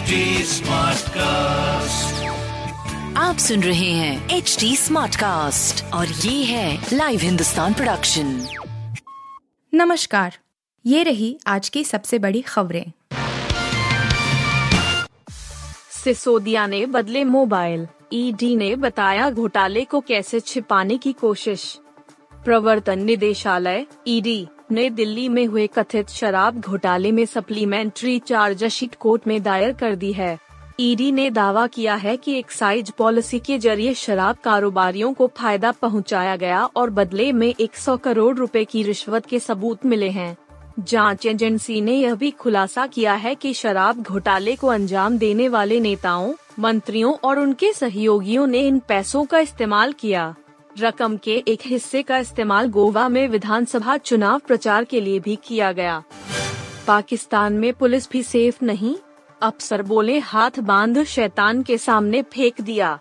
HD Smartcast. आप सुन रहे हैं एच डी स्मार्ट कास्ट और ये है लाइव हिंदुस्तान प्रोडक्शन नमस्कार ये रही आज की सबसे बड़ी खबरें। सिसोदिया ने बदले मोबाइल ईडी ने बताया घोटाले को कैसे छिपाने की कोशिश। प्रवर्तन निदेशालय ईडी ने दिल्ली में हुए कथित शराब घोटाले में सप्लीमेंट्री चार्जशीट कोर्ट में दायर कर दी है। ईडी ने दावा किया है कि एक्साइज पॉलिसी के ज़रिए शराब कारोबारियों को फ़ायदा पहुँचाया गया और बदले में 100 करोड़ रुपए की रिश्वत के सबूत मिले हैं। जाँच एजेंसी ने यह भी खुलासा किया है कि शराब घोटाले को अंजाम देने वाले नेताओं, मंत्रियों और उनके सहयोगियों ने इन पैसों का इस्तेमाल किया। रकम के एक हिस्से का इस्तेमाल गोवा में विधानसभा चुनाव प्रचार के लिए भी किया गया। पाकिस्तान में पुलिस भी सेफ़ नहीं, अफसर बोले हाथ बाँध शैतान के सामने फेंक दिया।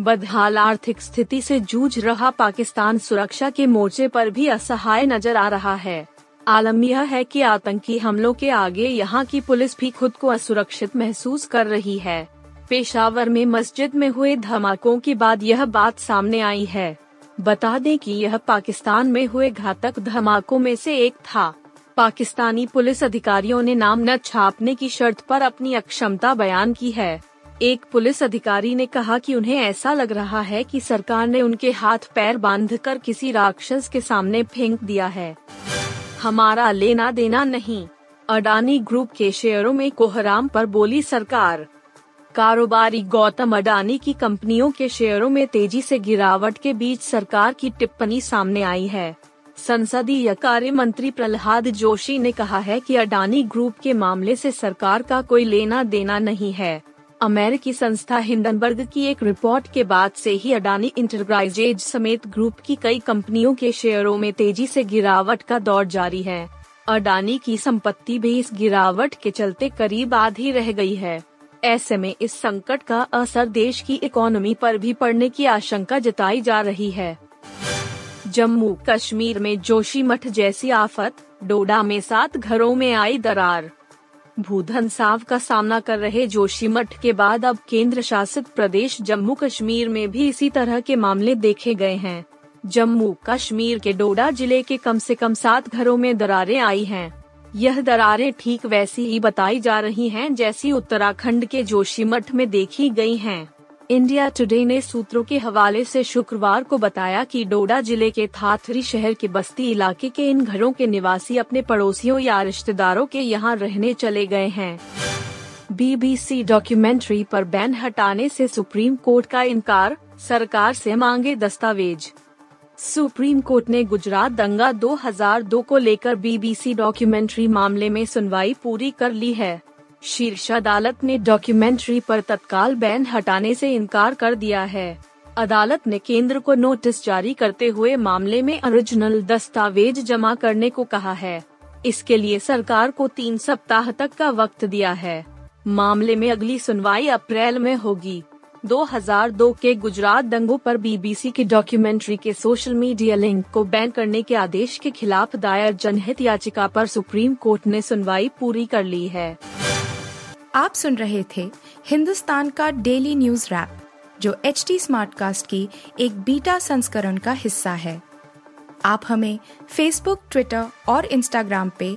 बदहाल आर्थिक स्थिति से जूझ रहा पाकिस्तान सुरक्षा के मोर्चे पर भी असहाय नज़र आ रहा है। आलम यह है कि आतंकी हमलों के आगे यहाँ की पुलिस भी खुद को असुरक्षित महसूस कर रही है। पेशावर में मस्जिद में हुए धमाकों के बाद यह बात सामने आई है। बता दें कि यह पाकिस्तान में हुए घातक धमाकों में से एक था। पाकिस्तानी पुलिस अधिकारियों ने नाम न छापने की शर्त पर अपनी अक्षमता बयान की है। एक पुलिस अधिकारी ने कहा कि उन्हें ऐसा लग रहा है कि सरकार ने उनके हाथ पैर बांधकर किसी राक्षस के सामने फेंक दिया है। हमारा लेना देना नहीं। अडानी ग्रुप के शेयरों में कोहराम पर बोली सरकार। कारोबारी गौतम अडानी की कंपनियों के शेयरों में तेज़ी से गिरावट के बीच सरकार की टिप्पणी सामने आई है। संसदीय कार्य मंत्री प्रहलाद जोशी ने कहा है कि अडानी ग्रुप के मामले से सरकार का कोई लेना देना नहीं है। अमेरिकी संस्था हिंडनबर्ग की एक रिपोर्ट के बाद से ही अडानी इंटरप्राइजेज समेत ग्रुप की कई कंपनियों के शेयरों में तेज़ी से गिरावट का दौर जारी है। अडानी की संपत्ति भी इस गिरावट के चलते करीब आधी रह गई है। ऐसे में इस संकट का असर देश की इकोनॉमी पर भी पड़ने की आशंका जताई जा रही है। जम्मू कश्मीर में जोशी मठ जैसी आफत, डोडा में सात घरों में आई दरार। भूधन साव का सामना कर रहे जोशी मठ के बाद अब केंद्र शासित प्रदेश जम्मू कश्मीर में भी इसी तरह के मामले देखे गए हैं। जम्मू कश्मीर के डोडा ज़िले के कम से कम सात घरों में दरारें आई हैं। यह दरारें ठीक वैसी ही बताई जा रही हैं जैसी उत्तराखंड के जोशीमठ में देखी गई हैं। इंडिया टुडे ने सूत्रों के हवाले से शुक्रवार को बताया कि डोडा ज़िले के थाथरी शहर के बस्ती इलाके के इन घरों के निवासी अपने पड़ोसियों या रिश्तेदारों के यहाँ रहने चले गए हैं बीबीसी डॉक्यूमेंट्री पर बैन हटाने से सुप्रीम कोर्ट का इनकार, सरकार से मांगे दस्तावेज़ सुप्रीम कोर्ट ने गुजरात दंगा 2002 को लेकर बीबीसी डॉक्यूमेंट्री मामले में सुनवाई पूरी कर ली है। शीर्ष अदालत ने डॉक्यूमेंट्री पर तत्काल बैन हटाने से इनकार कर दिया है। अदालत ने केंद्र को नोटिस जारी करते हुए मामले में ओरिजिनल दस्तावेज़ जमा करने को कहा है। इसके लिए सरकार को तीन सप्ताह तक का वक्त दिया है। मामले में अगली सुनवाई अप्रैल में होगी। 2002 के गुजरात दंगों पर बीबीसी की डॉक्यूमेंट्री के सोशल मीडिया लिंक को बैन करने के आदेश के खिलाफ दायर जनहित याचिका पर सुप्रीम कोर्ट ने सुनवाई पूरी कर ली है। आप सुन रहे थे हिंदुस्तान का डेली न्यूज़ रैप जो एच टी स्मार्ट कास्ट की एक बीटा संस्करण का हिस्सा है। आप हमें फेसबुक ट्विटर और इंस्टाग्राम पे